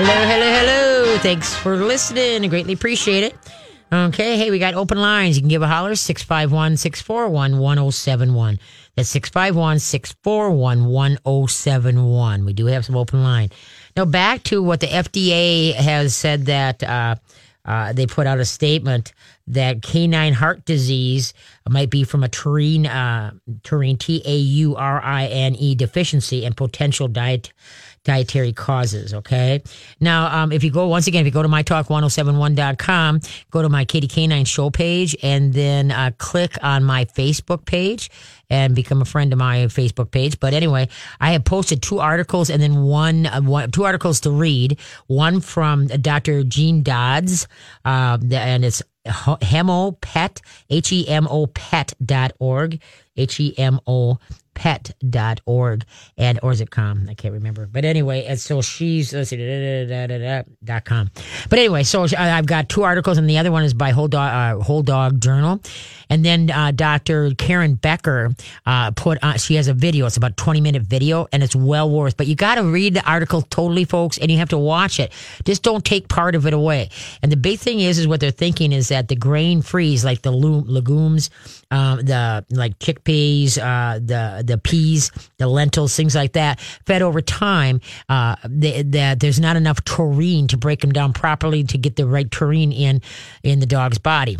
Hello, hello, hello. Thanks for listening. I greatly appreciate it. Okay, hey, we got open lines. You can give a holler 651 641 1071. That's 651 641 1071. We do have some open line. Now, back to what the FDA has said that uh, uh, they put out a statement that canine heart disease might be from a taurine, uh, taurine T A U R I N E deficiency and potential diet dietary causes. Okay. Now, um, if you go, once again, if you go to mytalk1071.com, go to my Katie Canine show page and then uh, click on my Facebook page and become a friend of my Facebook page. But anyway, I have posted two articles and then one, uh, one two articles to read. One from Dr. Jean Dodds, uh, and it's hemopet, H-E-M-O pet dot org, H-E-M-O pet.org and or is it com? I can't remember. But anyway, and so she's let's see, da, da, da, dot com. But anyway, so I've got two articles, and the other one is by Whole Dog, uh, Whole Dog Journal, and then uh, Dr. Karen Becker uh, put on. She has a video. It's about twenty minute video, and it's well worth. But you got to read the article totally, folks, and you have to watch it. Just don't take part of it away. And the big thing is, is what they're thinking is that the grain freeze, like the legumes, um, the like chickpeas, uh, the the peas, the lentils, things like that, fed over time, uh, that there's not enough taurine to break them down properly to get the right taurine in in the dog's body.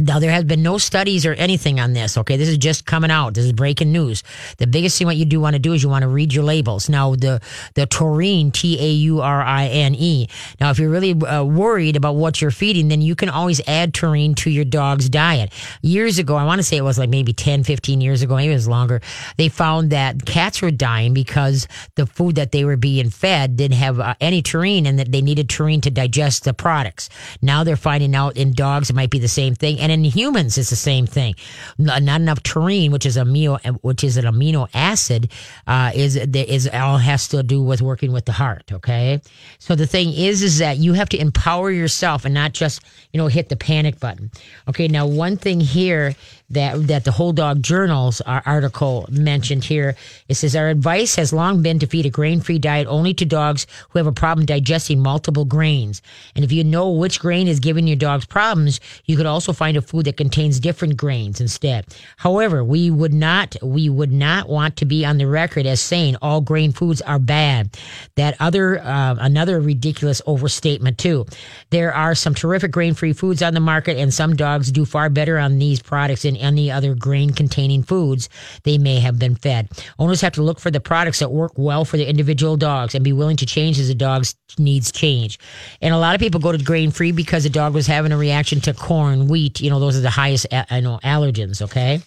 Now, there has been no studies or anything on this. Okay. This is just coming out. This is breaking news. The biggest thing what you do want to do is you want to read your labels. Now, the, the taurine, T A U R I N E. Now, if you're really uh, worried about what you're feeding, then you can always add taurine to your dog's diet. Years ago, I want to say it was like maybe 10, 15 years ago, maybe it was longer. They found that cats were dying because the food that they were being fed didn't have uh, any taurine and that they needed taurine to digest the products. Now they're finding out in dogs it might be the same thing. And in humans, it's the same thing. Not enough taurine, which is amino, which is an amino acid, uh, is is all has to do with working with the heart. Okay, so the thing is, is that you have to empower yourself and not just you know hit the panic button. Okay, now one thing here that that the Whole Dog Journals article mentioned here. It says our advice has long been to feed a grain-free diet only to dogs who have a problem digesting multiple grains. And if you know which grain is giving your dogs problems, you could also find a food that contains different grains instead. However, we would not we would not want to be on the record as saying all grain foods are bad. That other uh, another ridiculous overstatement too. There are some terrific grain-free foods on the market, and some dogs do far better on these products than any other grain containing foods they may have been fed. Owners have to look for the products that work well for the individual dogs and be willing to change as the dog's needs change. And a lot of people go to grain free because the dog was having a reaction to corn, wheat, you know, those are the highest, I know, allergens, okay?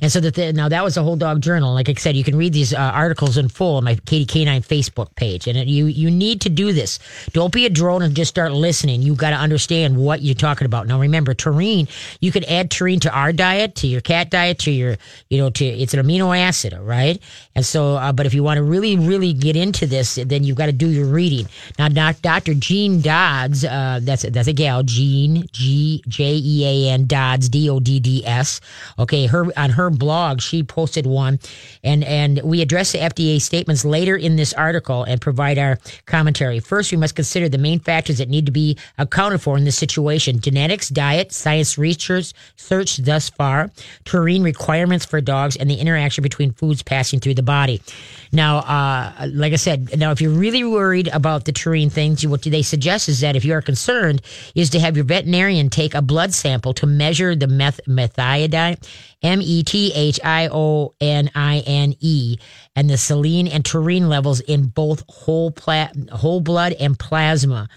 And so that now that was a whole dog journal. Like I said, you can read these uh, articles in full on my Katie Canine Facebook page. And it, you you need to do this. Don't be a drone and just start listening. You got to understand what you're talking about. Now remember, taurine. You could add taurine to our diet, to your cat diet, to your you know to it's an amino acid, right? And so, uh, but if you want to really really get into this, then you've got to do your reading. Now, Dr. Jean Dodds, uh, that's that's a gal, Jean G J E A N Dodds D O D D S. Okay, her on her blog, she posted one, and and we address the FDA statements later in this article and provide our commentary. First, we must consider the main factors that need to be accounted for in this situation: genetics, diet, science research search thus far, taurine requirements for dogs, and the interaction between foods passing through the body. Now, uh, like I said, now if you're really worried about the taurine things, what do they suggest is that if you are concerned, is to have your veterinarian take a blood sample to measure the meth- methionine M E T H I O N I N E, and the saline and taurine levels in both whole, pla- whole blood and plasma,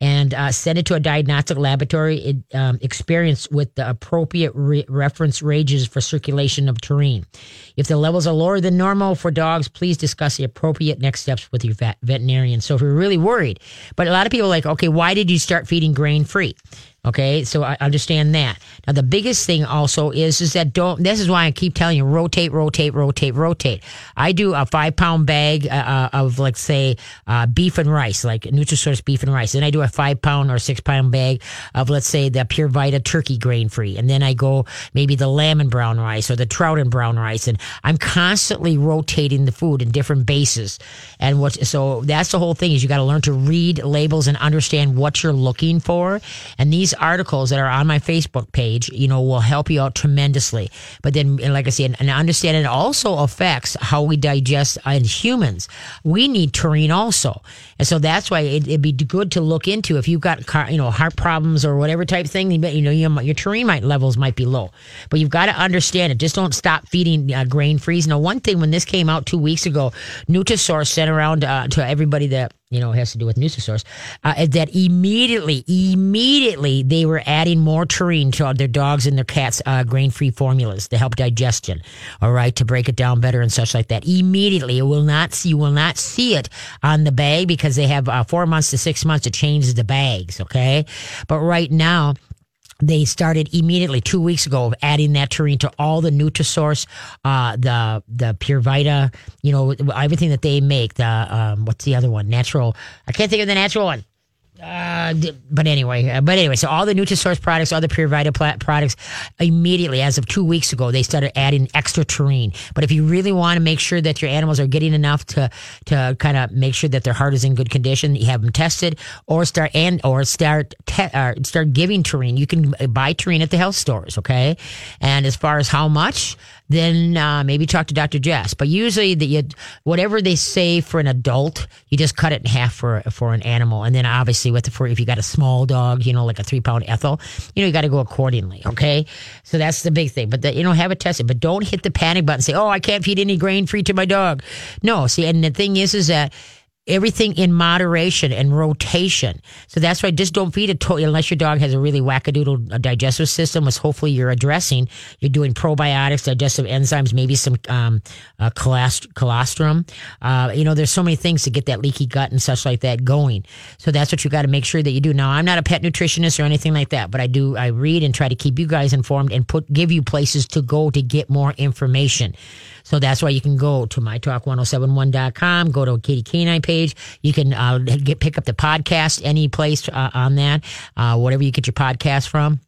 and uh, send it to a diagnostic laboratory um, experienced with the appropriate re- reference ranges for circulation of taurine. If the levels are lower than normal for dogs, please discuss the appropriate next steps with your vet- veterinarian. So if you're really worried, but a lot of people are like, okay, why did you start feeding grain free? Okay, so I understand that. Now the biggest thing also is is that don't. This is why I keep telling you rotate, rotate, rotate, rotate. I do a five pound bag uh, uh of let's say uh, beef and rice, like Nutrisource beef and rice. Then I do a five pound or six pound bag of let's say the Pure Vita turkey grain free, and then I go maybe the lamb and brown rice or the trout and brown rice, and I'm constantly rotating the food in different bases. And what so that's the whole thing is you got to learn to read labels and understand what you're looking for, and these these articles that are on my Facebook page, you know, will help you out tremendously. But then, like I said, and understand it also affects how we digest in humans. We need taurine also. And so that's why it, would be good to look into if you've got, you know, heart problems or whatever type thing, you know, your, your taurine might, levels might be low. But you've got to understand it. Just don't stop feeding uh, grain freeze. Now, one thing when this came out two weeks ago, Nutrisource sent around uh, to everybody that you know, it has to do with Nutrisource, uh, that immediately, immediately they were adding more taurine to their dogs and their cats' uh, grain-free formulas to help digestion. All right, to break it down better and such like that. Immediately, you will not see, you will not see it on the bag because they have uh, four months to six months to change the bags. Okay, but right now they started immediately two weeks ago of adding that taurine to all the Nutrisource, uh, the the Pure Vita, you know, everything that they make. The um, what's the other one? Natural. I can't think of the natural one. Uh, but anyway, uh, but anyway, so all the Nutrisource products, all the Pure Vita products, immediately as of two weeks ago, they started adding extra taurine. But if you really want to make sure that your animals are getting enough to to kind of make sure that their heart is in good condition, you have them tested, or start and or start te- uh, start giving taurine. You can buy taurine at the health stores, okay? And as far as how much, then uh, maybe talk to Dr. Jess. But usually, the, you, whatever they say for an adult, you just cut it in half for for an animal, and then obviously with the, for if you got a small dog, you know, like a three pound Ethel, you know, you got to go accordingly. Okay, so that's the big thing. But the, you know, have it tested, but don't hit the panic button. And say, oh, I can't feed any grain free to my dog. No, see, and the thing is, is that everything in moderation and rotation. So that's why just don't feed it to- unless your dog has a really wackadoodle digestive system, which hopefully you're addressing. You're doing probiotics, digestive enzymes, maybe some um, uh, colostrum. colostrum. Uh, you know, there's so many things to get that leaky gut and such like that going. So that's what you got to make sure that you do. Now, I'm not a pet nutritionist or anything like that, but I do. I read and try to keep you guys informed and put give you places to go to get more information. So that's why you can go to mytalk1071.com, go to Katie Canine page. You can uh, get pick up the podcast any place uh, on that, uh, whatever you get your podcast from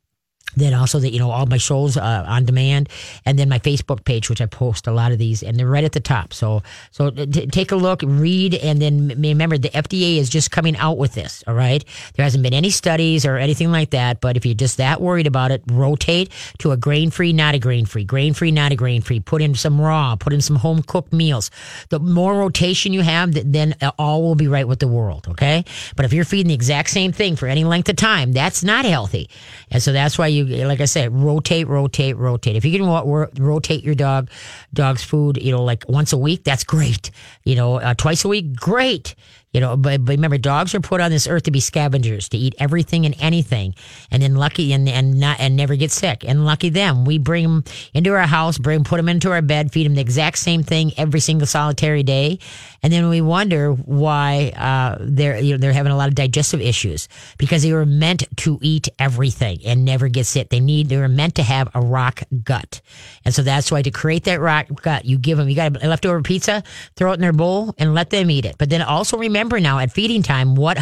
then also that you know all my shows uh, on demand and then my facebook page which i post a lot of these and they're right at the top. So so t- take a look read and then remember the fda is just coming out with this all right? There hasn't been any studies or anything like that but if you're just that worried about it rotate to a grain free not a grain free grain free not a grain free put in some raw put in some home cooked meals. The more rotation you have then all will be right with the world okay? But if you're feeding the exact same thing for any length of time that's not healthy. And so that's why you you, like I said, rotate, rotate, rotate. If you can rotate your dog, dog's food, you know, like once a week, that's great. You know, uh, twice a week, great. You know, but, but remember, dogs are put on this earth to be scavengers, to eat everything and anything, and then lucky and and not and never get sick. And lucky them, we bring them into our house, bring put them into our bed, feed them the exact same thing every single solitary day, and then we wonder why uh, they're you know they're having a lot of digestive issues because they were meant to eat everything and never get sick. They need they were meant to have a rock gut, and so that's why to create that rock gut, you give them you got a leftover pizza, throw it in their bowl, and let them eat it. But then also remember remember now at feeding time what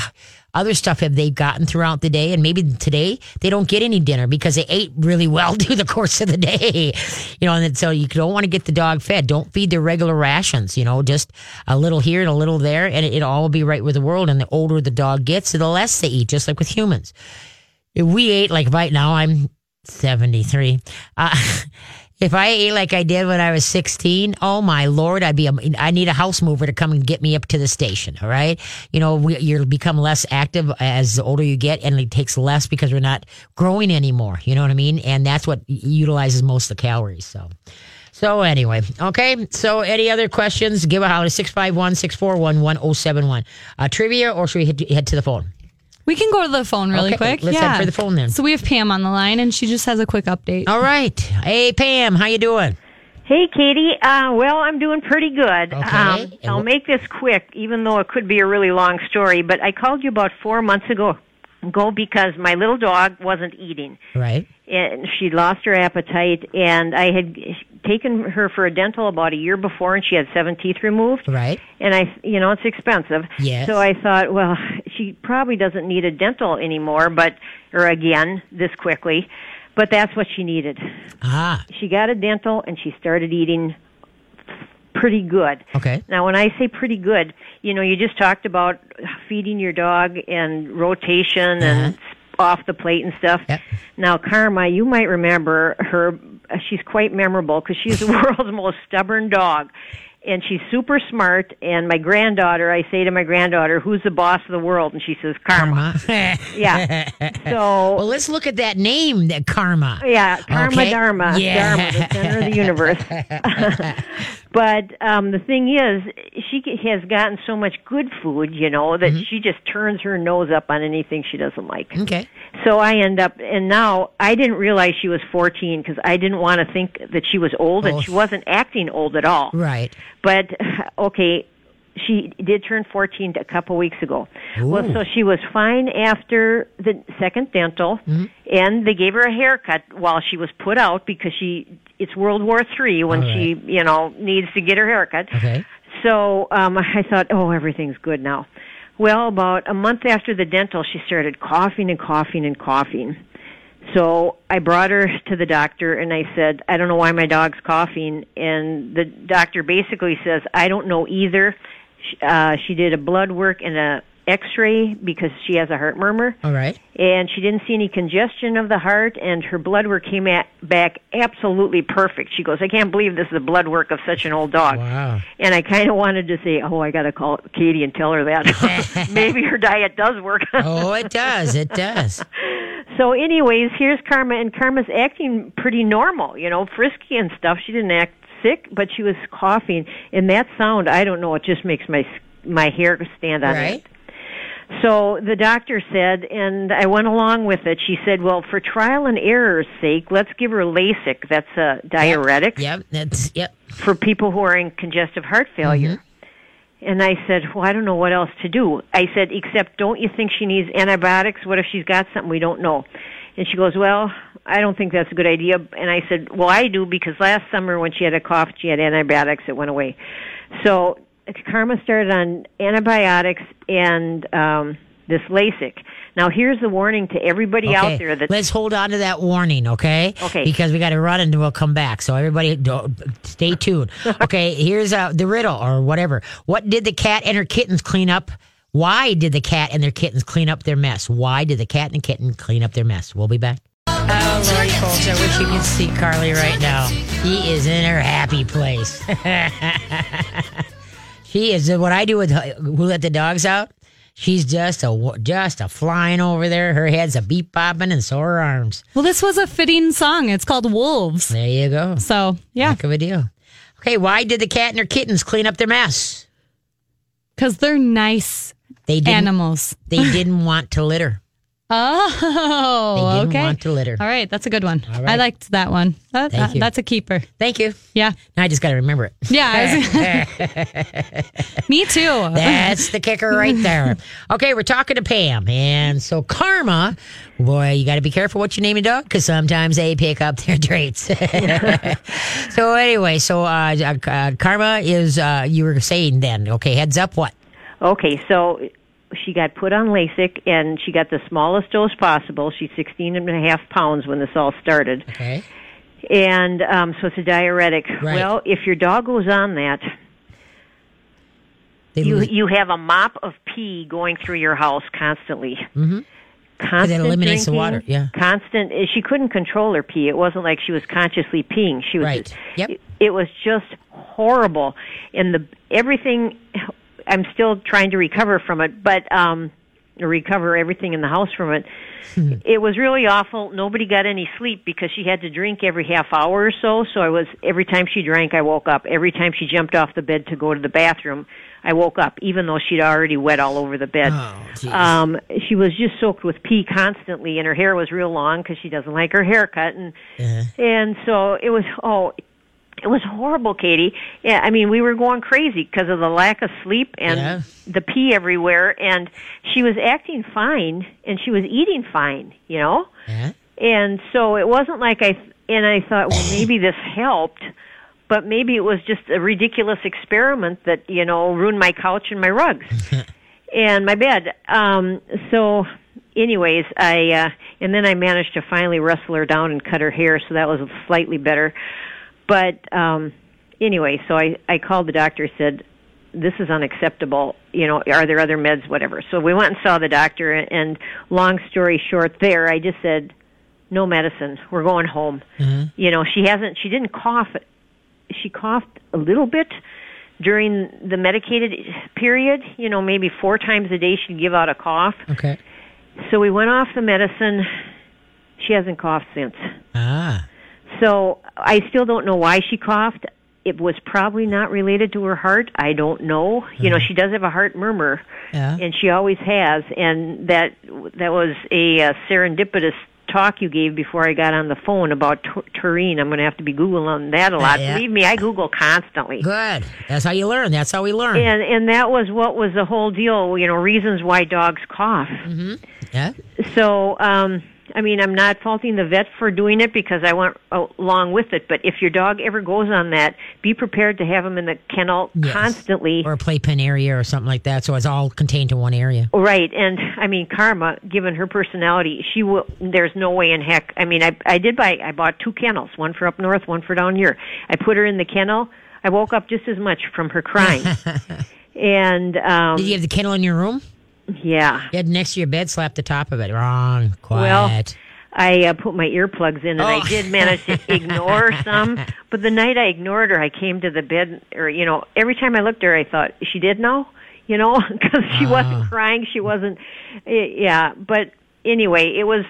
other stuff have they gotten throughout the day? And maybe today they don't get any dinner because they ate really well through the course of the day. You know and so you don't want to get the dog fed. Don't feed their regular rations you know just a little here and a little there and it, will all be right with the world. And the older the dog gets the less they eat just like with humans. If we ate like right now i'm 73 uh, If I ate like I did when I was 16, oh my lord, I'd be, a, I need a house mover to come and get me up to the station. All right. You know, we, you become less active as the older you get and it takes less because we're not growing anymore. You know what I mean? And that's what utilizes most of the calories. So, so anyway, okay. So any other questions? Give a holler 651 641 1071. Uh, trivia or should we head head to the phone? We can go to the phone really okay, quick. Let's yeah. head for the phone then. So we have Pam on the line, and she just has a quick update. All right. Hey, Pam, how you doing? Hey, Katie. Uh, well, I'm doing pretty good. Okay. Um, I'll make this quick, even though it could be a really long story. But I called you about four months ago go because my little dog wasn't eating Right. and she lost her appetite and I had taken her for a dental about a year before and she had seven teeth removed Right. and I you know it's expensive Yes. so I thought well she probably doesn't need a dental anymore but or again this quickly but that's what she needed Ah. she got a dental and she started eating pretty good Okay. now, when I say pretty good, you know, you just talked about feeding your dog and rotation and uh-huh. off the plate and stuff. Yep. Now, Karma, you might remember her. She's quite memorable because she's the world's most stubborn dog. And she's super smart. And my granddaughter, I say to my granddaughter, "Who's the boss of the world?" And she says, "Karma." Karma. Yeah. well, So let's look at that name, that Karma. yeah, Karma Okay. Dharma, Yeah. Dharma, the center of the universe. but um, the thing is, she has gotten so much good food, you know, that Mm-hmm. she just turns her nose up on anything she doesn't like. Okay. So I end up, and now I didn't realize she was 14 because I didn't want to think that she was old, Oh. and she wasn't acting old at all. Right. But okay, she did turn 14 a couple weeks ago. Well, so she was fine after the second dental, Mm-hmm. and they gave her a haircut while she was put out because she it's World War Three when All she you know needs to get her haircut. Okay. So um, I thought, oh, everything's good now. Well, about a month after the dental, she started coughing and coughing and coughing. So I brought her to the doctor and I said, I don't know why my dog's coughing. And the doctor basically says, I don't know either. Uh, she did a blood work and a x-ray because she has a heart murmur All right. and she didn't see any congestion of the heart and her blood work came at, back absolutely perfect. She goes, I can't believe this is the blood work of such an old dog. Wow. And I kind of wanted to say, oh, I got to call Katie and tell her that. Maybe her diet does work. Oh, it does. It does. so, anyways, here's Karma, and Karma's acting pretty normal, you know, frisky and stuff. She didn't act sick, but she was coughing, and that sound, I don't know, it just makes my my hair stand on Right. end. So the doctor said, and I went along with it. She said, "Well, for trial and error's sake, let's give her Lasix. That's a diuretic Yep. That's yep. for people who are in congestive heart mm-hmm. failure." And I said, "Well, I don't know what else to do." I said, "Except, don't you think she needs antibiotics? What if she's got something we don't know?" And she goes, "Well, I don't think that's a good idea." And I said, "Well, I do because last summer when she had a cough, she had antibiotics. It went away." So Karma started on antibiotics and um, this Lasix. Now, here's the warning to everybody Okay. out there that Let's hold on to that warning, okay? Okay. Because we got to run and we'll come back. So everybody, do- stay tuned. Okay. Here's uh, the riddle or whatever. What did the cat and her kittens clean up? Why did the cat and their kittens clean up their mess? Why did the cat and the kitten clean up their mess? We'll be back. Oh, Lordy folks, I wish you could see Carly right now. He is in her happy place. she is what I do with who let the dogs out. She's just a just a flying over there. Her head's a beep bopping, and so are her arms. Well, this was a fitting song. It's called Wolves. There you go. So, yeah, Heck of a deal. Okay, why did the cat and her kittens clean up their mess? because they're nice They animals. They didn't want to litter. They Oh, didn't okay. want to litter. All right, that's a good one. All I liked that one. That, Thank that- you. That's a keeper. Thank you. Yeah. Now I just got to remember it. Yeah. Was- Me too. That's the kicker right there. Okay, we're talking to Pam. And so Karma, boy, you got to be careful what you name your dog because sometimes they pick up their traits. so anyway, so uh, uh, Karma is, uh, you were saying then, okay, heads up what? Okay, so she got put on Lasix and she got the smallest dose possible. She's 16 and a half pounds when this all started. Okay. And um, so it's a diuretic. Right. Well, if your dog goes on that, They you lose- you have a mop of pee going through your house constantly. Mhm. Constant It eliminates the water, yeah. Constant. eh, She couldn't control her pee. It wasn't like she was consciously peeing. She was. Right. Yep. It, it was just horrible, and the everything. I'm still trying to recover from it, but um, recover everything in the house from it. it was really awful. Nobody got any sleep because she had to drink every half hour or so. So I was every time she drank, I woke up. Every time she jumped off the bed to go to the bathroom, I woke up, even though she'd already wet all over the bed. Oh, um, she was just soaked with pee constantly, and her hair was real long because she doesn't like her haircut, and Uh, and so it was oh It was horrible, Katie. Yeah, I mean, we were going crazy because of the lack of sleep and Yeah. the pee everywhere. And she was acting fine, and she was eating fine, you know. Yeah. And so it wasn't like I and I thought, well, maybe this helped, but maybe it was just a ridiculous experiment that you know ruined my couch and my rugs and my bed. Um, so, anyways, I uh, and then I managed to finally wrestle her down and cut her hair, so that was slightly better. But um, anyway, so I I called the doctor, said. This is unacceptable. You know, are there other meds, whatever? So we went and saw the doctor, and long story short, there, I just said, no medicine. We're going home. You know, she hasn't. She didn't cough. She coughed a little bit during the medicated period. You know, maybe four times a day she'd give out a cough. Okay. So we went off the medicine. She hasn't coughed since. Ah. So I still don't know why she coughed. It was probably not related to her heart. I don't know. You know, she does have a heart murmur Yeah. and she always has. And that that was a uh, serendipitous talk you gave before I got on the phone about Tur- Turine. I'm going to have to be googling that a lot. Yeah. Believe me, I Google constantly. Good. That's how you learn. That's how we learn. And and that was what was the whole deal. You know, reasons why dogs cough. yeah. So, um, I mean, I'm not faulting the vet for doing it because I went along with it. But if your dog ever goes on that, be prepared to have him in the kennel Yes. constantly. Or a playpen area or something like that. So it's all contained to one area. Right, and I mean Karma, given her personality, she will. There's no way in heck. I mean, I I did buy. I bought two kennels, one for up north, one for down here. I put her in the kennel. I woke up just as much from her crying. and um Did you have the kennel in your room? Yeah, You had next to your bed, slap the top of it. Wrong. Quiet. Well. I uh, put my earplugs in, and Oh. I did manage to ignore some. But the night I ignored her, I came to the bed, or you know, every time I looked at her, I thought she did know, you know, because she Ah. wasn't crying, she wasn't, yeah. But anyway, it was.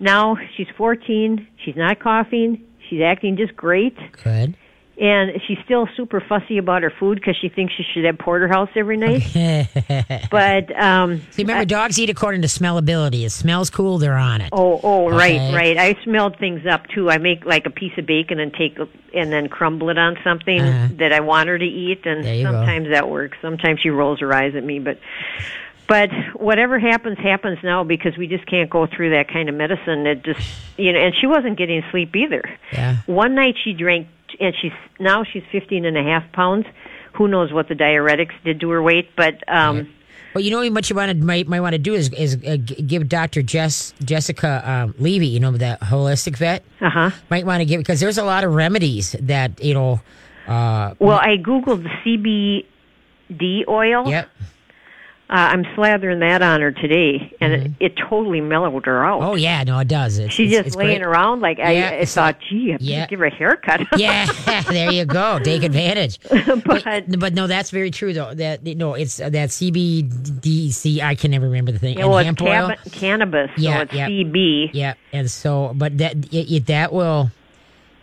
Now she's 14. She's not coughing. She's acting just great, Good. And she's still super fussy about her food because she thinks she should have porterhouse every night. but um, See, remember, dogs eat according to smellability. It smells cool, they're on it. Oh, oh, Okay. right, right. I smelled things up too. I make like a piece of bacon and take and then crumble it on something Uh-huh. that I want her to eat, and you go. sometimes that works. Sometimes she rolls her eyes at me, but but whatever happens, happens now because we just can't go through that kind of medicine. It just you know, and she wasn't getting sleep either. Yeah. One night she drank, and she's now she's fifteen and a half pounds. Who knows what the diuretics did to her weight? But um, Well, you know what you want to might, might want to do is is uh, give Doctor Jess Jessica um, Levy, you know that holistic vet, uh huh. might want to give because there's a lot of remedies that you know. Uh, Well, I googled the CBD oil. yep. Uh, I'm slathering that on her today, and it, it totally mellowed her out. Mm-hmm. Oh yeah, no, it does. It's, She's it's- just it's laying great. around like I, Yeah, I it's thought, like- gee, I yeah. give her a haircut. Yeah, there you go. Take advantage. but But no, that's very true though. That no, it's uh, that CBDC. I can never remember the thing. yeah, well, it's cab- cannabis, Yeah, so it's yeah. CB. Yeah, and so, but that it, it, that will.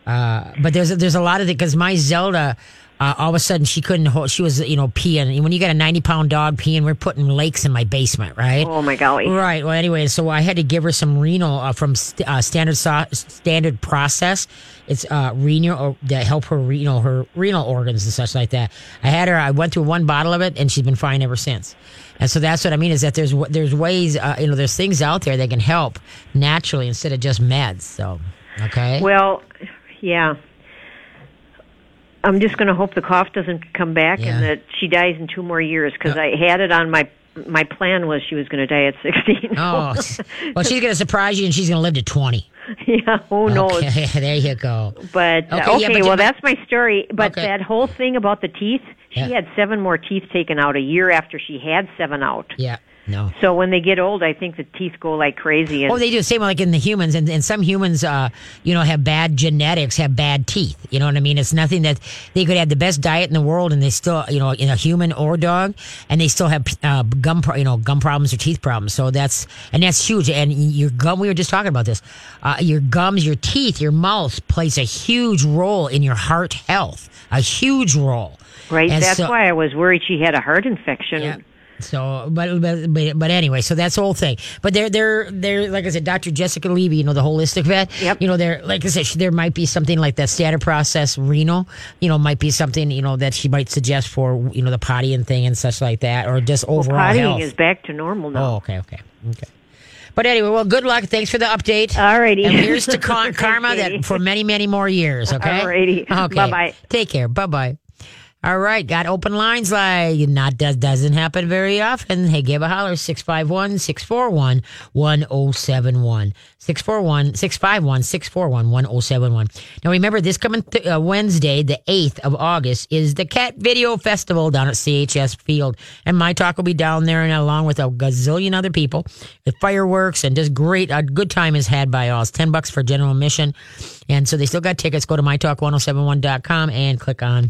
Uh, but there's there's a lot of it because my Zelda, uh, all of a sudden she couldn't hold. She was you know peeing. And when you got a ninety pound dog peeing, we're putting lakes in my basement, right? Oh my golly! Right. Well, anyway, so I had to give her some renal uh, from st- uh, standard so- standard process. It's uh, renal or that help her renal her renal organs and such like that. I had her. I went through one bottle of it, and she's been fine ever since. And so that's what I mean is that there's there's ways uh, you know there's things out there that can help naturally instead of just meds. So okay. Well, yeah. I'm just going to hope the cough doesn't come back Yeah. and that she dies in two more years because I had it on my my plan was she was going to die at 16. oh, well, she's gonna surprise you, and she's gonna live to twenty. yeah, who knows? Okay, there you go. But Okay, okay, yeah, but well, that's my story. But Okay. that whole thing about the teeth, she Yeah. had seven more teeth taken out a year after she had seven out. Yeah. No. So when they get old, I think the teeth go like crazy. And Oh, they do the same like in the humans, and, and some humans, uh, you know, have bad genetics, have bad teeth. You know what I mean? It's nothing that they could have the best diet in the world, and they still, you know, in a human or dog, and they still have uh, gum, pro- you know, gum problems or teeth problems. So that's and that's huge. And your gum, we were just talking about this. Uh, your gums, your teeth, your mouth plays a huge role in your heart health. A huge role. right, And that's so- why I was worried she had a heart infection. Yeah. So, but, but but anyway, so that's the whole thing. But they're they're they're like I said, Dr. Jessica Levy, you know, the holistic vet. Yep. You know, there like I said, she, there might be something like that standard process renal. You know, might be something you know that she might suggest for you know the potty and thing and such like that, or just overall Pottying health. is back to normal now. oh, okay, okay, okay. But anyway, well, good luck. Thanks for the update. All righty. And here's to con- karma that for many, many more years. Okay. All righty. Okay. Bye-bye. Take care. Bye bye. All right. Got open lines like not does doesn't happen very often. Hey, give a holler 651 641 1071. 641 651 641 1071. Now remember, this coming th- uh, Wednesday, the 8th of August, is the Cat Video Festival down at CHS Field. And My Talk will be down there and along with a gazillion other people with fireworks and just great. A good time is had by all. It's 10 bucks for general admission. And so they still got tickets. Go to mytalk1071.com and click on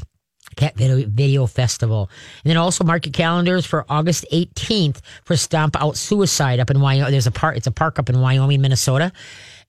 Cat Video, Video Festival. And then also mark your calendars for August 18th for Stomp Out Suicide up in Wyoming. There's a park, it's a park up in Wyoming, Minnesota.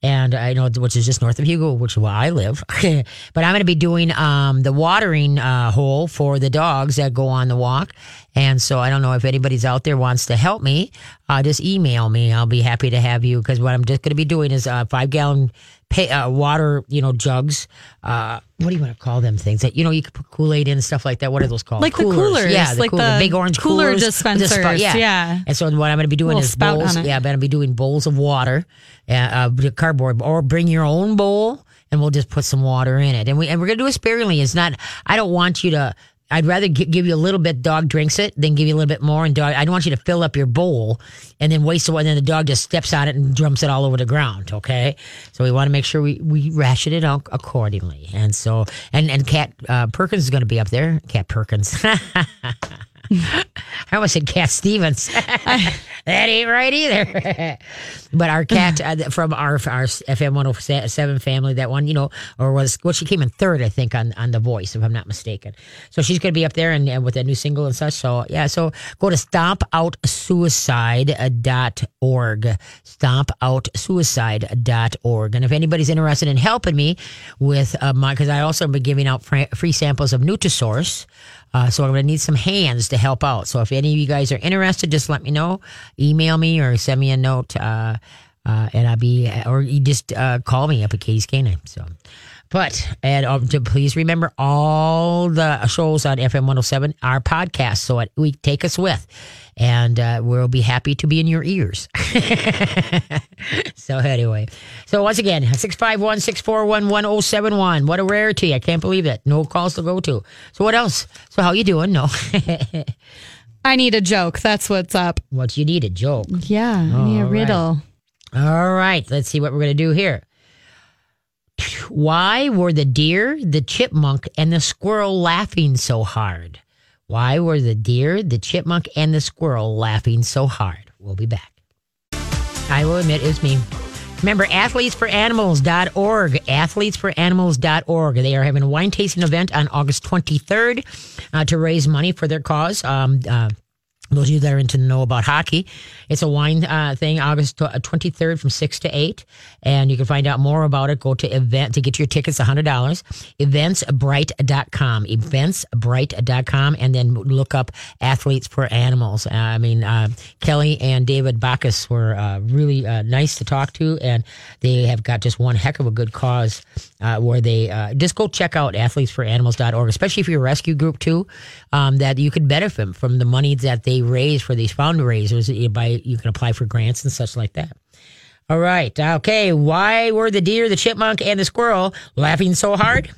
And I know, which is just north of Hugo, which is where I live. but I'm going to be doing um, the watering uh, hole for the dogs that go on the walk. And so I don't know if anybody's out there wants to help me. Uh, just email me. I'll be happy to have you because what I'm just going to be doing is uh, five gallon pay, uh, water, you know, jugs. Uh, what do you want to call them things that you know you can put Kool Aid in and stuff like that? What are those called? Like the coolers, yeah, the, like cooler, the big orange cooler coolers with the dispensers, yeah. And so what I'm going to be doing is bowls. Yeah, I'm going to be doing bowls of water, uh, uh, cardboard, or bring your own bowl, and we'll just put some water in it. And we and we're going to do it sparingly. It's not. I don't want you to. I'd rather gi- give you a little bit. Dog drinks it, then give you a little bit more. And dog, I don't want you to fill up your bowl and then waste it. And then the dog just steps on it and drumps it all over the ground. Okay, so we want to make sure we we ration it out accordingly. And so and and Kat uh, Perkins is going to be up there. Kat Perkins. I almost said Cat Stevens. that ain't right either. but our cat uh, from our our FM 107 family, that one, you know, or was well, she came in third, I think, on on The Voice, if I'm not mistaken. So she's going to be up there and, and with that new single and such. So yeah, so go to stompoutsuicide.org, stompoutsuicide.org, and if anybody's interested in helping me with uh, my, because I also been giving out free, free samples of Nutrisource. Uh, so I'm going to need some hands to help out. So if any of you guys are interested, just let me know. Email me or send me a note, uh, uh, and I'll be, or you just uh, call me up at Katie's Canine. So, but and um, to please remember all the shows on FM 107 are podcasts, so it, we take us with, and uh, we'll be happy to be in your ears. so anyway, so once again, 651 641 1071. What a rarity. I can't believe it. No calls to go to. So what else? So how you doing? No. I need a joke. That's what's up. what you need? A joke. Yeah, I need a right. riddle. All right. Let's see what we're going to do here. Why were the deer, the chipmunk, and the squirrel laughing so hard? Why were the deer, the chipmunk, and the squirrel laughing so hard? We'll be back. I will admit it's me. Remember, athletesforanimals.org, athletesforanimals.org. They are having a wine tasting event on August 23rd uh, to raise money for their cause. Um, uh, those of you that are into know about hockey, it's a wine uh, thing, August 23rd from 6 to 8. And you can find out more about it. Go to event to get your tickets, $100. Eventsbright.com. Eventsbright.com. And then look up Athletes for Animals. Uh, I mean, uh, Kelly and David Backes were uh, really uh, nice to talk to. And they have got just one heck of a good cause uh, where they uh, just go check out athletesforanimals.org, especially if you're a rescue group too, um, that you could benefit from the money that they raise for these fundraisers. You By you can apply for grants and such like that. All right. Okay. Why were the deer, the chipmunk, and the squirrel laughing so hard?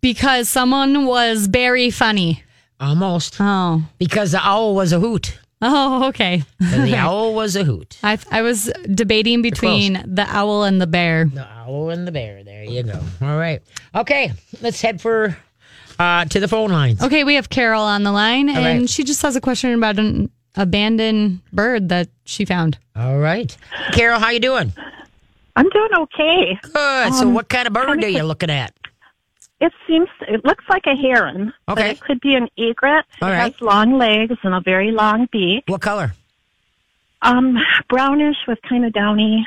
Because someone was very funny. Almost. Oh. Because the owl was a hoot. Oh, okay. The owl was a hoot. I I was debating between the owl and the bear. The owl and the bear. There you go. All right. Okay. Let's head for uh, to the phone lines. Okay, we have Carol on the line, and right. she just has a question about an abandoned bird that she found. All right. Carol, how you doing? I'm doing okay. Good. so what kind of bird are you looking at? It seems it looks like a heron, but Okay. it could be an egret. All it right. has long legs and a very long beak. What color? Um, brownish with kind of downy.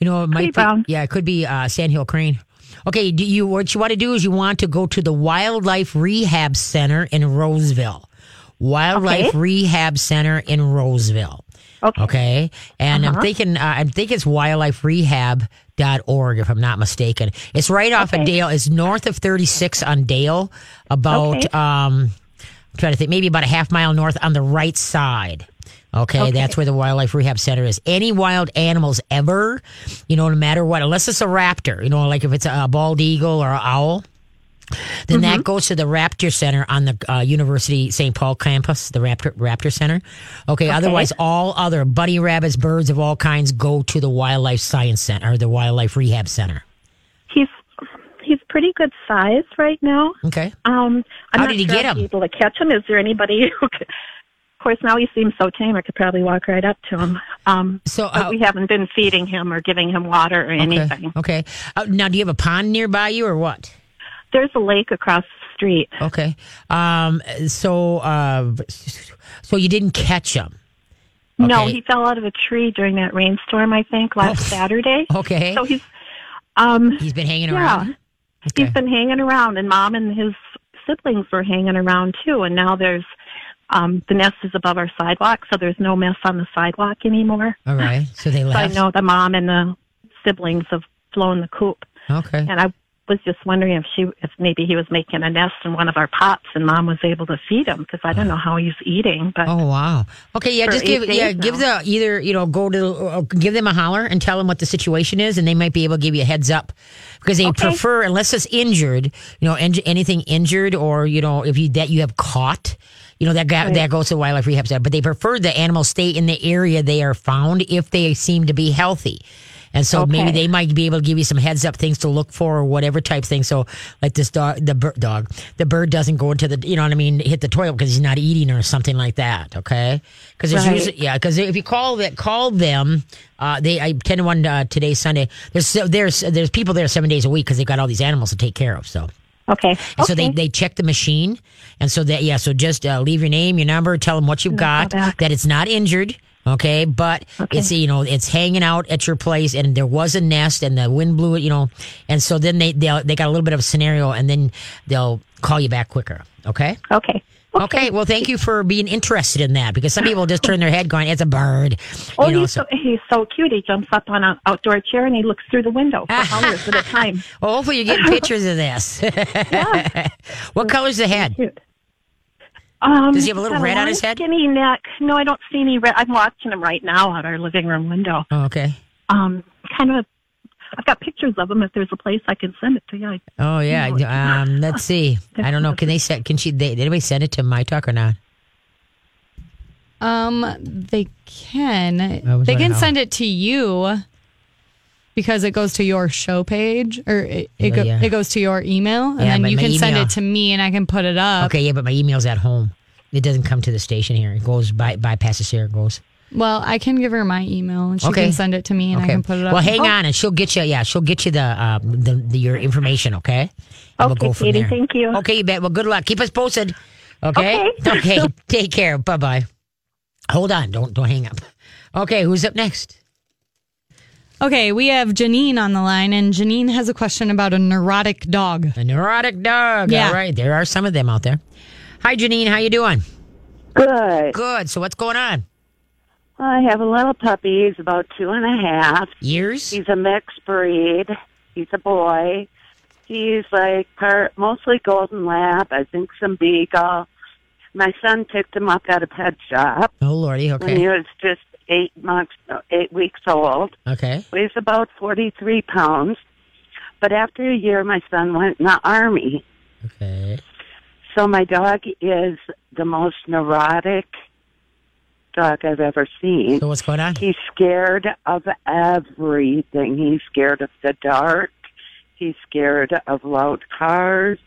You know, it might Pretty be. brown. Yeah, it could be uh, sandhill crane. Okay, do you what you want to do is you want to go to the Wildlife Rehab Center in Roseville. Wildlife Okay. Rehab Center in Roseville. Okay. Okay. And I'm thinking, uh, I think it's wildliferehab.org, if I'm not mistaken. It's right off of Dale. It's north of 36 on Dale, about, Okay. um, I'm trying to think, maybe about a half mile north on the right side. Okay, Okay. that's where the Wildlife Rehab Center is. Any wild animals ever, you know, no matter what, unless it's a raptor, you know, like if it's a bald eagle or an owl, then Mm-hmm. that goes to the Raptor Center on the uh, University St. Paul campus, the Raptor, Raptor Center. Okay, otherwise, all other bunny rabbits, birds of all kinds go to the Wildlife Science Center or the Wildlife Rehab Center. He's he's pretty good size right now. Okay. Um, I'm How not did he sure get him? Able to catch him? Is there anybody who could? Of course, now he seems so tame. I could probably walk right up to him. Um, So, but uh, we haven't been feeding him or giving him water or Okay. anything. Okay. Uh, now, do you have a pond nearby you or what? There's a lake across the street. Okay. Um. So, uh, so you didn't catch him. No, he fell out of a tree during that rainstorm. I think last Oh. Saturday. Okay. So he's um He's been hanging yeah around. Okay. he's been hanging around, and mom and his siblings were hanging around too. And now there's um the nest is above our sidewalk, so there's no mess on the sidewalk anymore. All right. So they So I know the mom and the siblings have flown the coop, Okay. and I was just wondering if she, if maybe he was making a nest in one of our pots, and mom was able to feed him because I don't know how he's eating. But Oh wow. Okay, yeah, just give yeah, days give the either you know go to uh, give them a holler and tell them what the situation is, and they might be able to give you a heads up because they Okay. prefer unless it's injured, you know, anything injured or you know if you that you have caught. You know that Right. that goes to wildlife rehab center, but they prefer the animals stay in the area they are found if they seem to be healthy, and so maybe they might be able to give you some heads up things to look for or whatever type thing. So like this dog, the bird dog, the bird doesn't go into the you know what I mean, hit the toilet because he's not eating or something like that. Okay, because it's Right. usually yeah, because if you call that call them, uh, they I to one uh, today Sunday. There's there's there's people there seven days a week because they've got all these animals to take care of. So. Okay, And so they, Okay. they check the machine. And so that, yeah, so just uh, leave your name, your number, tell them what you've got, that it's not injured. Okay. But Okay. it's, you know, it's hanging out at your place and there was a nest and the wind blew it, you know. And so then they, they they got a little bit of a scenario and then they'll call you back quicker. Okay. okay. Okay. Well, thank you for being interested in that because some people just turn their head going, it's a bird. Oh, you know, he's so, he's so cute. He jumps up on an outdoor chair and he looks through the window for hours at a time. well, hopefully you're getting pictures of this. yeah. what color's the head? Cute. Um, Does he have a little red on his head? Skinny neck. No, I don't see any red. I'm watching him right now out our living room window. Oh, okay. Um, kind of. I've got pictures of them. If there's a place I can send it to you. I, Oh yeah. Um, let's see. I don't know. Can they send? Can she? They, did anybody send it to my talk or not? Um, they can. They can send it to you because it goes to your show page or it, it, go, yeah. it goes to your email and Yeah, then you my can send it to me and I can put it up. Okay. Yeah, but my email's at home. It doesn't come to the station here. It goes by bypasses here. It goes. Well, I can give her my email and she Okay. can send it to me and I can put it up. Well, hang on, and she'll get you. Yeah, she'll get you the um the, the your information. Okay. And Okay, Katie, thank you. Okay, you bet. Well, good luck. Keep us posted. Okay. Okay. Okay. Take care. Bye bye. Hold on. Don't don't hang up. Okay. Who's up next? Okay, we have Janine on the line and Janine has a question about a neurotic dog. A neurotic dog. Yeah. All right. There are some of them out there. Hi, Janine. How you doing? Good. Good. So what's going on? I have a little puppy. He's about two and a half. Years? He's a mixed breed. He's a boy. He's like part mostly golden lab. I think some beagle. My son picked him up at a pet shop Oh lordy. Okay. When he was just eight months, eight weeks old. Okay. Weighs about forty-three pounds. But after a year, my son went in the army. Okay. So my dog is the most neurotic dog I've ever seen. So what's going on? He's scared of everything. He's scared of the dark. He's scared of loud cars.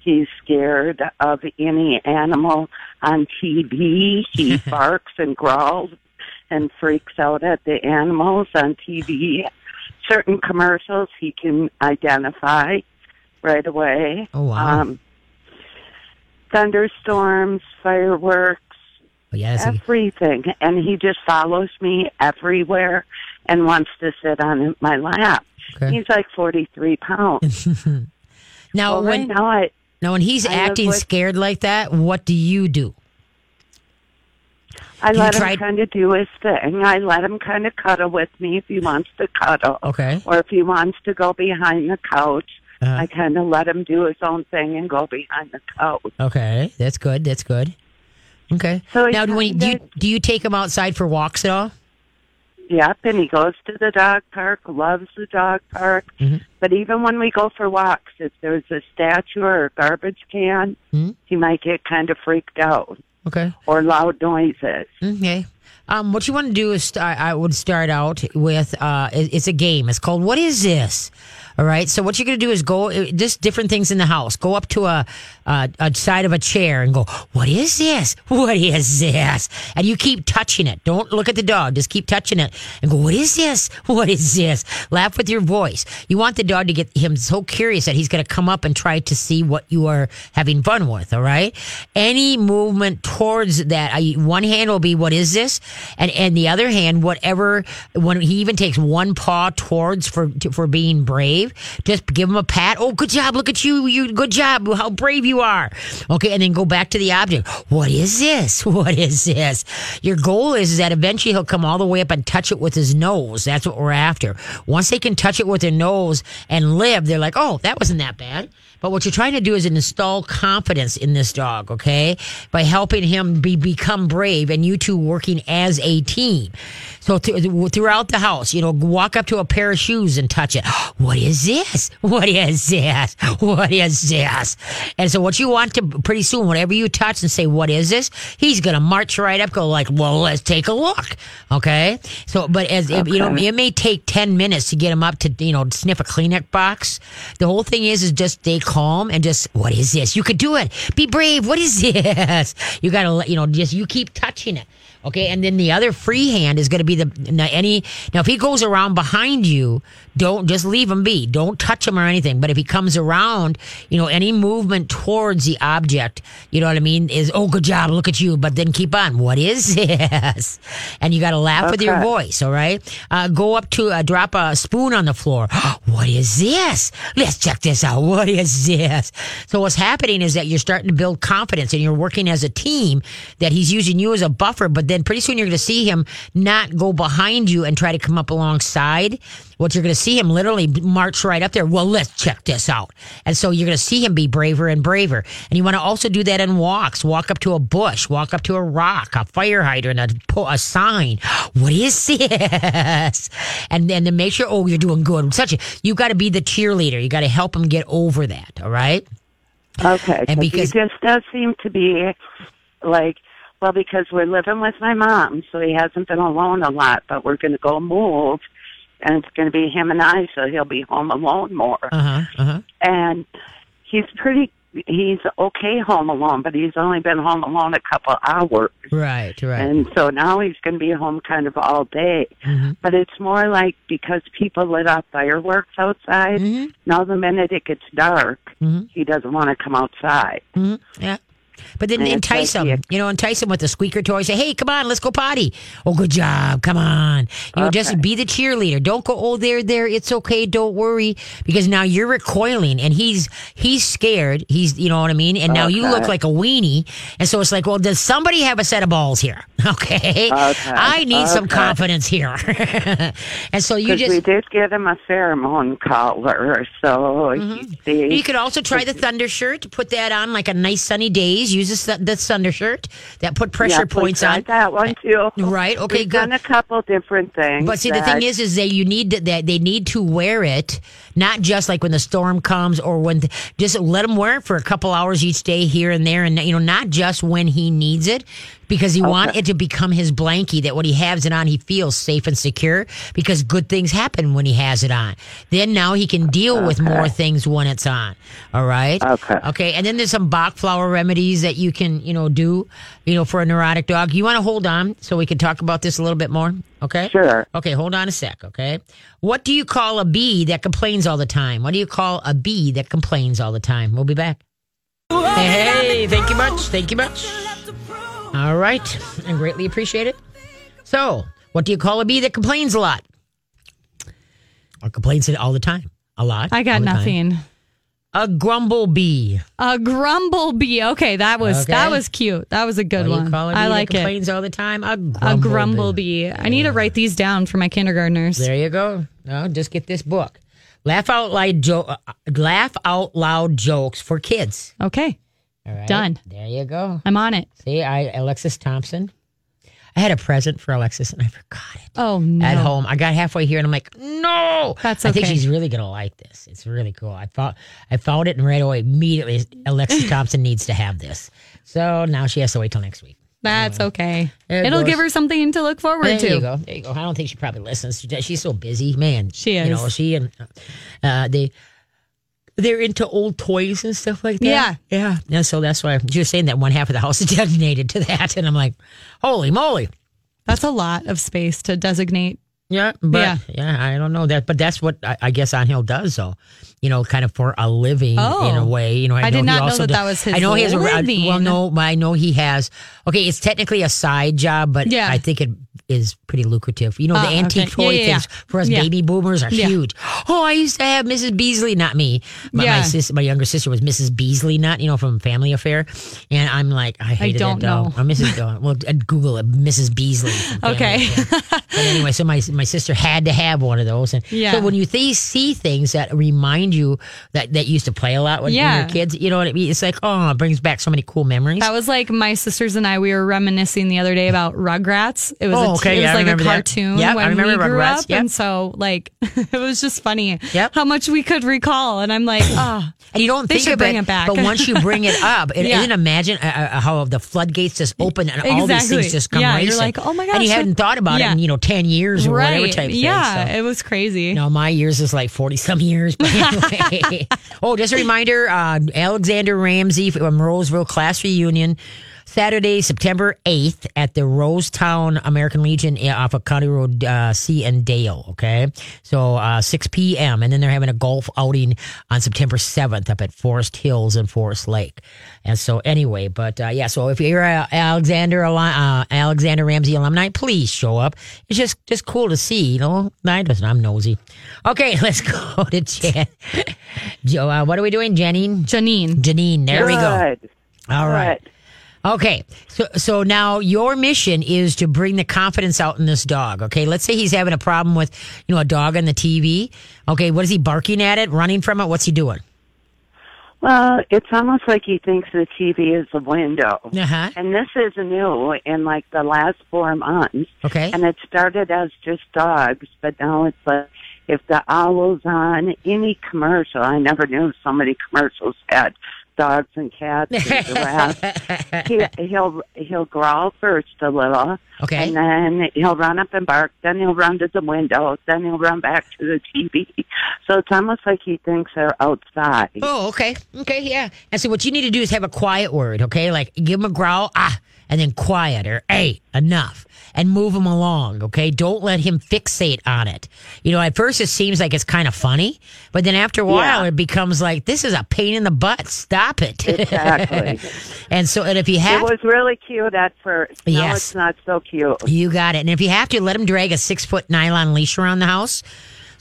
He's scared of any animal on TV. He barks and growls and freaks out at the animals on TV. Certain commercials he can identify right away. Oh wow. Um, thunderstorms, fireworks, Yeah. That's a, everything. And he just follows me everywhere and wants to sit on my lap. okay. He's like 43 pounds. Now well, when right now I, now when he's I acting with- scared like that, what do you do? I You let tried- him kind of do his thing. I let him kind of cuddle with me if he wants to cuddle. Okay. Or if he wants to go behind the couch, Uh-huh. I kind of let him do his own thing and go behind the couch. Okay, that's good. That's good. Okay. So now, do, when, do you do you take him outside for walks at all? Yep, and he goes to the dog park, loves the dog park. Mm-hmm. But even when we go for walks, if there's a statue or a garbage can, Mhm. he might get kind of freaked out Okay. or loud noises. Okay. Um, what you want to do is start, I would start out with uh, it's a game. It's called What Is This? All right. So what you're going to do is go uh, just different things in the house. Go up to a, a a side of a chair and go, "What is this? What is this?" And you keep touching it. Don't look at the dog. Just keep touching it and go, "What is this? What is this?" Laugh with your voice. You want the dog to get him so curious that he's going to come up and try to see what you are having fun with. All right. Any movement towards that, I, one hand will be, "What is this?" And and the other hand, whatever. When he even takes one paw towards for for being brave, just give him a pat. Oh, good job! Look at you! You good job! How brave you are! Okay, and then go back to the object. What is this? What is this? Your goal is, is that eventually he'll come all the way up and touch it with his nose. That's what we're after. Once they can touch it with their nose and live, they're like, oh, that wasn't that bad. But what you're trying to do is install confidence in this dog, okay? By helping him be become brave and you two working as a team. So th- throughout the house, you know, walk up to a pair of shoes and touch it. What is this? What is this? What is this? And so what you want to pretty soon, whatever you touch and say, what is this? He's going to march right up, go like, well, let's take a look. Okay. So, but as you know, it may take 10 minutes to get him up to, you know, sniff a Kleenex box. The whole thing is, is just stay calm and just, what is this? You could do it. Be brave. What is this? You got to, let you know, just, you keep touching it. Okay, and then the other free hand is going to be the now any now if he goes around behind you, don't just leave him be. Don't touch him or anything. But if he comes around, you know, any movement towards the object, you know what I mean, is oh good job, look at you. But then keep on. What is this? And you got to laugh with your voice. All right, uh, go up to uh, drop a spoon on the floor. what is this? Let's check this out. What is this? So what's happening is that you're starting to build confidence and you're working as a team. That he's using you as a buffer, but then pretty soon you're going to see him not go behind you and try to come up alongside. What you're going to see him literally march right up there. Well, let's check this out. And so you're going to see him be braver and braver. And you want to also do that in walks. Walk up to a bush, walk up to a rock, a fire hydrant, a, a sign. What is this? And then to make sure, oh, you're doing good. Such a, you got to be the cheerleader. You got to help him get over that. All right. Okay, And 'cause because- he just does seem to be like, well, because we're living with my mom, so he hasn't been alone a lot. But we're going to go move, and it's going to be him and I, so he'll be home alone more. Uh huh. Uh huh. And he's pretty, he's okay home alone, but he's only been home alone a couple hours. Right. Right. And so now he's going to be home kind of all day. Mhm. But it's more like because people lit off fireworks outside, Mhm. now the minute it gets dark, Mhm. he doesn't want to come outside. Mhm. Yeah. But then entice them, you know, entice them with the squeaker toy. Say, hey, come on, let's go potty. Oh, good job. Come on. You know, just be the cheerleader. Don't go, oh, there, there. It's okay. Don't worry. Because now you're recoiling and he's, he's scared. He's, you know what I mean? And now you look like a weenie. And so it's like, well, does somebody have a set of balls here? Okay. I need some confidence here. and so you just, we did get him a pheromone collar, so mm-hmm. he see. You could also try the thunder shirt. Put that on like a nice sunny days. Use the, the thunder shirt that put pressure yeah, points on. that one too. Right, okay, We've good. done a couple different things. But see, the thing is, is that you need to, that they need to wear it, not just like when the storm comes or when just let him wear it for a couple hours each day here and there, and you know, not just when he needs it, because you want it to become his blankie. That when he has it on, he feels safe and secure because good things happen when he has it on. Then now he can deal with more things when it's on. All right. Okay. Okay. And then there's some Bach flower remedies that you can, you know, do, you know, for a neurotic dog. You want to hold on so we can talk about this a little bit more. Okay. Sure. Okay, hold on a sec, okay? What do you call a bee that complains all the time? What do you call a bee that complains all the time? We'll be back. Hey, hey, thank you much. Thank you much. All right, I greatly appreciate it. So, what do you call a bee that complains a lot? Or complains it all the time? A lot? I got nothing. time? A grumblebee. A grumblebee. Okay, that was that was cute. That was a good What one. I Bee like it. Complains all the time. A grumblebee. A grumblebee. I need to write these down for my kindergartners. There you go. No, just get this book. Laugh out loud. Jo- uh, laugh out loud jokes for kids. Okay, All right. Done. There you go. I'm on it. See, I Alexis Thompson. I had a present for Alexis and I forgot it Oh no. at home. I got halfway here and I'm like, no. That's okay. I think she's really gonna like this. It's really cool. I thought I found it and right away immediately Alexis Thompson needs to have this. So now she has to wait till next week. That's okay. There it It'll goes. give her something to look forward There to. There you go. There you go. I don't think she probably listens. She's so busy, man. She is. You know, she and uh, they they're into old toys and stuff like that. Yeah. yeah. And so that's why was saying that one half of the house is designated to that, and I'm like, holy moly. That's a lot of space to designate. Yeah, but Yeah. yeah, I don't know that, but that's what I, I guess On Hill does, though. You know, kind of for a living Oh. in a oh. way. You know, I know did he not know that does- that was his I know he has a living. well, no, I know he has. Okay, it's technically a side job, but Yeah. I think it is pretty lucrative. You know, Ah, the antique okay. Toy yeah, yeah. things for us Yeah. baby boomers are Yeah. huge. Oh, I used to have Mrs. Beasley, not me. My, Yeah. my sister, my younger sister was Mrs. Beasley, not you know from Family Affair, and I'm like, I hated don't that doll. know. Or Mrs. Doll. Well, I'd Google it, Mrs. Beasley. Okay. But anyway, so my my sister had to have one of those, and Yeah. so when you th- see things that remind you that that used to play a lot when you were kids, you know what I mean? It's like oh, it brings back so many cool memories. That was like my sisters and I. We were reminiscing the other day about Rugrats. It was Oh, a, okay. it was Yeah, I like a remember that. cartoon Yep, I when we remember grew Rugrats. up, Yep. and so like it was just funny Yep. how much we could recall. And I'm like, ah, and you don't They think should of bring it, it back. but once you bring it up, it, Yeah. not imagine uh, uh, how the floodgates just open and all these things just come Yeah, you're like, oh my and gosh, you hadn't thought about it yeah. in you know ten years or whatever right? type thing. yeah, so. it was crazy. No, my years is like 40 some years. But anyway. oh, just a reminder uh, Alexander Ramsey from Roseville class reunion. Saturday, September 8th at the Rosetown American Legion uh, off of County Road uh, C and Dale. Okay. So uh, 6 p.m. And then they're having a golf outing on September 7th up at Forest Hills and Forest Lake. And so, anyway, but uh, yeah, so if you're a Alexander uh, Alexander Ramsey alumni, please show up. It's just just cool to see, you know. I just, I'm nosy. Okay, let's go to Jan. Joe, uh, what are we doing, Janine? Janine. Janine, there we go. Good. All right. Okay. So so now your mission is to bring the confidence out in this dog. Okay. Let's say he's having a problem with, you know, a dog on the TV. Okay, what is he barking at it, running from it? What's he doing? Well, it's almost like he thinks the TV is a window. Uh-huh. And this is new in like the last four months. Okay. And it started as just dogs, but now it's like if the owl's on any commercial, I never knew so many commercials had dogs and cats and giraffes. he, he'll he'll growl first a little, Okay. and then he'll run up and bark. Then he'll run to the window. Then he'll run back to the TV. So it's almost like he thinks they're outside. Oh, okay. Okay, yeah. And so what you need to do is have a quiet word, okay? Like give him a growl, ah, and then quiet or hey, enough. And move him along, okay? Don't let him fixate on it. You know, at first it seems like it's kind of funny, but then after a while Yeah. it becomes like this is a pain in the butt. Stop it. Exactly. and so and if you have It was really cute at first. Now Yes. it's not so cute. You got it. And if you have to, let him drag a six foot nylon leash around the house.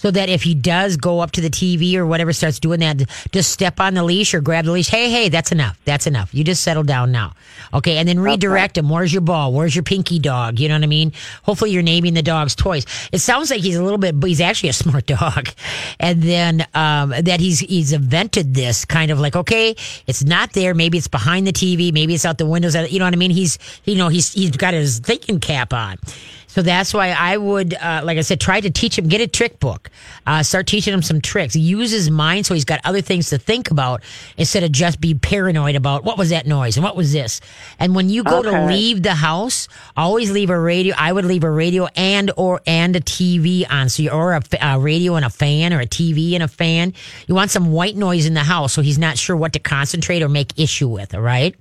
So that if he does go up to the TV or whatever, starts doing that, just step on the leash or grab the leash. Hey, hey, that's enough. That's enough. You just settle down now. Okay. And then redirect him. Where's your ball? Where's your pinky dog? You know what I mean? Hopefully you're naming the dog's toys. It sounds like he's a little bit, but he's actually a smart dog. And then, um, that he's, he's invented this kind of like, okay, it's not there. Maybe it's behind the TV. Maybe it's out the windows. You know what I mean? He's, you know, he's, he's got his thinking cap on. So that's why I would, uh, like I said, try to teach him, get a trick book, uh, start teaching him some tricks. Use his mind so he's got other things to think about instead of just be paranoid about what was that noise and what was this. And when you go to leave the house, always leave a radio. I would leave a radio and or and a TV on, so you, or a radio and a fan or a TV and a fan. You want some white noise in the house so he's not sure what to concentrate or make issue with. All right.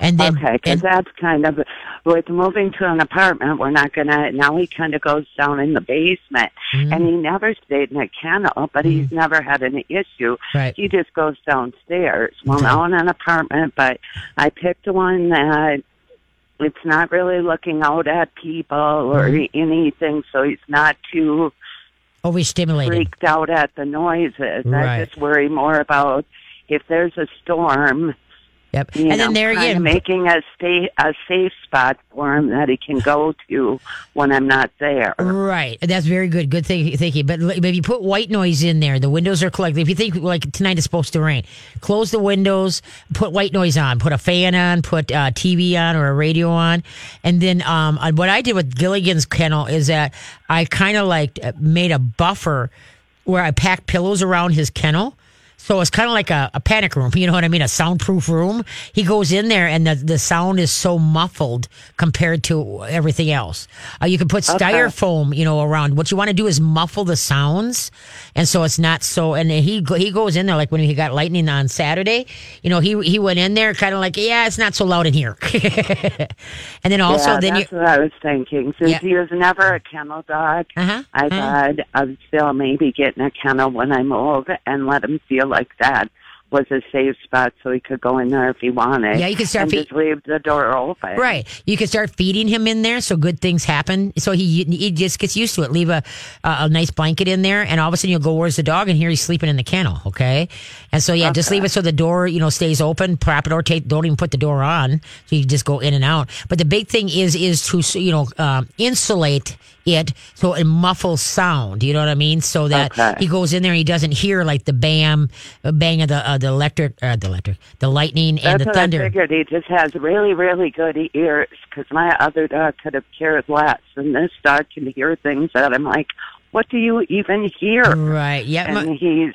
And then Okay, because that's kind of with moving to an apartment. We're not gonna. Now he kind of goes down in the basement, Mm-hmm. and he never stayed in a kennel, but he's never had an issue. Right. He just goes downstairs. Well, now in an apartment, but I picked one that it's not really looking out at people or Mm-hmm. anything, so he's not too overstimulated. freaked out at the noises. Right. I just worry more about if there's a storm, Yep. you and know, then there again, making a stay a safe spot for him that he can go to when I'm not there. Right. That's very good. Good thing, thinking. But but if you put white noise in there, the windows are closed. If you think like tonight is supposed to rain, close the windows, put white noise on, put a fan on, put uh, TV on or a radio on. And then um, uh, what I did with Gilligan's kennel is that I kind of like uh, made a buffer where I packed pillows around his kennel. So it's kind of like a, a panic room, you know what I mean? A soundproof room. He goes in there and the, the sound is so muffled compared to everything else. Uh, you can put styrofoam, you know, around. What you want to do is muffle the sounds. And so it's not so, and he, he goes in there like when he got lightning on Saturday, you know, he, he went in there kind of like, yeah, it's not so loud in here. and then also yeah, then you, that's what I was thinking. Since Yeah. he was never a kennel dog, Uh-huh, I uh-huh. thought of still maybe get in a kennel when I'm old and let him feel like that was a safe spot so he could go in there if he wanted. Yeah, you can start and fe- just leave the door open. Right. You can start feeding him in there so good things happen. So he he just gets used to it. Leave a a, nice blanket in there and all of a sudden you'll go, Where's the dog? And here he's sleeping in the kennel. Okay. And so yeah, just leave it so the door, you know, stays open. Prop it or take don't even put the door on. So you just go in and out. But the big thing is is to you know, um, insulate it so it muffles sound. You know what I mean? So that Okay. he goes in there and he doesn't hear like the bam uh, bang of the uh, the electric uh, the electric the lightning and That's the thunder. I figured. He just has really, really good ears because my other dog could have cared less, and this dog can hear things that I'm like, "What do you even hear?" Right. Yeah. And he's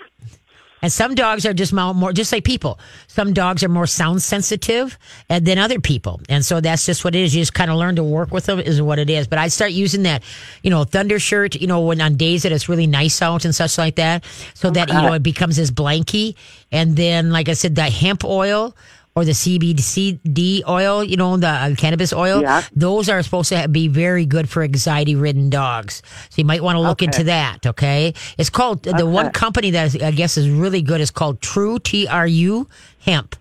And some dogs are just more, just like people. Some dogs are more sound sensitive than other people, and so that's just what it is. You just kind of learn to work with them, is what it is. But I start using that, you know, thunder shirt, you know, when on days that it's really nice out and such like that, so that you know it becomes this blanky. And then, like I said, the hemp oil. Or the CBD oil, you know, the uh, cannabis oil. Yeah. Those are supposed to be very good for anxiety ridden dogs. So you might want to look Okay. into that. Okay. It's called the one company that is, I guess is really good is called True T R U Hemp.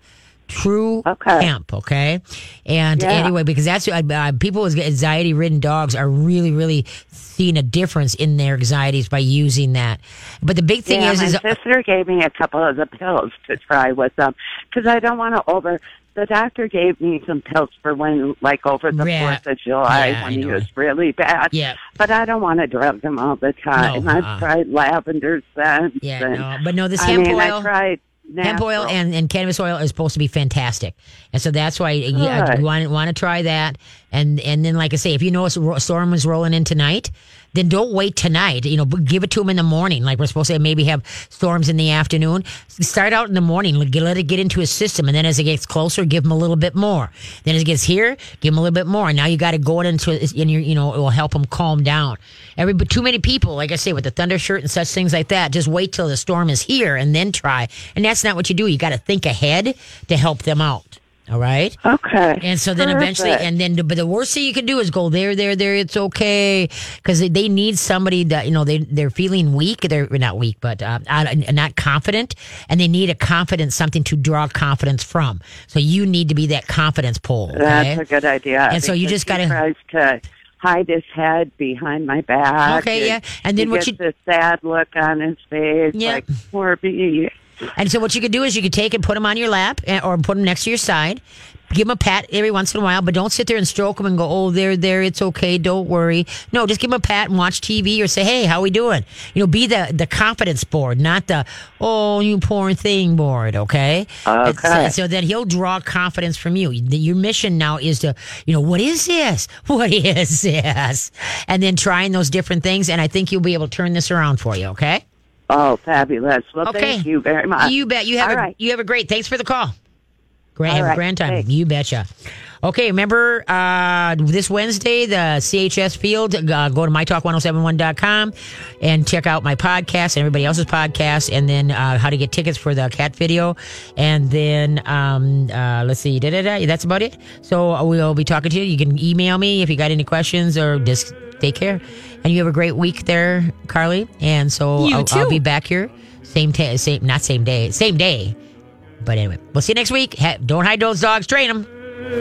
True Okay. Hemp, okay, and Yeah. anyway, because that's uh, uh, people with anxiety-ridden dogs are really, really seeing a difference in their anxieties by using that. But the big thing yeah, is, my is sister gave me a couple of the pills to try with them because I don't want to over. The doctor gave me some pills for when, like over the Yeah. Fourth of July, Yeah, when he was really bad. Yeah. But I don't want to drug them all the time. No, I've uh-uh. tried lavender scents. yeah, and, no, but no, this I hemp mean, oil. I tried hemp oil and, and cannabis oil is supposed to be fantastic, and so that's why you, you want want to try that. And and then, like I say, if you know a storm is rolling in tonight, then don't wait tonight. You know, give it to them in the morning. Like we're supposed to maybe have storms in the afternoon. Start out in the morning. Let it get into his system, and then as it gets closer, give him a little bit more. Then as it gets here, give him a little bit more. And now you got to go it into in your, you know, it will help him calm down. Every but too many people, like I say, with the thunder shirt and such things like that, just wait till the storm is here and then try. And that's not what you do. You got to think ahead to help them out. All right. Okay. And so then eventually, and then, but the worst thing you can do is go there, there, there. It's okay because they, they need somebody that you know they they're feeling weak. They're not weak, but uh, not confident, and they need a confidence, something to draw confidence from. So you need to be that confidence pole. Okay? That's a good idea. And so you just tries to hide his head behind my back. Okay, yeah. And then he what gets you- a sad look on his face, Yeah. like poor bee. And so what you could do is you could take and put them on your lap eh, or put them next to your side. Give them a pat every once in a while, but don't sit there and stroke them and go, "Oh, there, there, it's okay, don't worry." No, just give them a pat and watch TV or say, "Hey, how we doing?" You know, be the the confidence board, not the "Oh, you poor thing" board. Okay. Okay. So, so that he'll draw confidence from you. Your mission now is to, you know, what is this? What is this? And then trying those different things, and I think you'll be able to turn this around for you. Okay. Oh, fabulous! Well, Okay. thank you very much. You bet. You have All a right. you have a great. Thanks for the call. Great, All have a right, grand time. thanks. You betcha. Okay, remember uh, this Wednesday, the CHS field. Uh, go to mytalk1071.com and check out my podcast and everybody else's podcast, and then uh, how to get tickets for the cat video. And then um, uh, let's see, da, da, da, that's about it. So uh, we'll be talking to you. You can email me if you got any questions or just take care. And you have a great week there, Carly. And so You I'll, I'll be back here same ta- same not same day, same day. But anyway, we'll see you next week. Ha- don't hide those dogs, train them.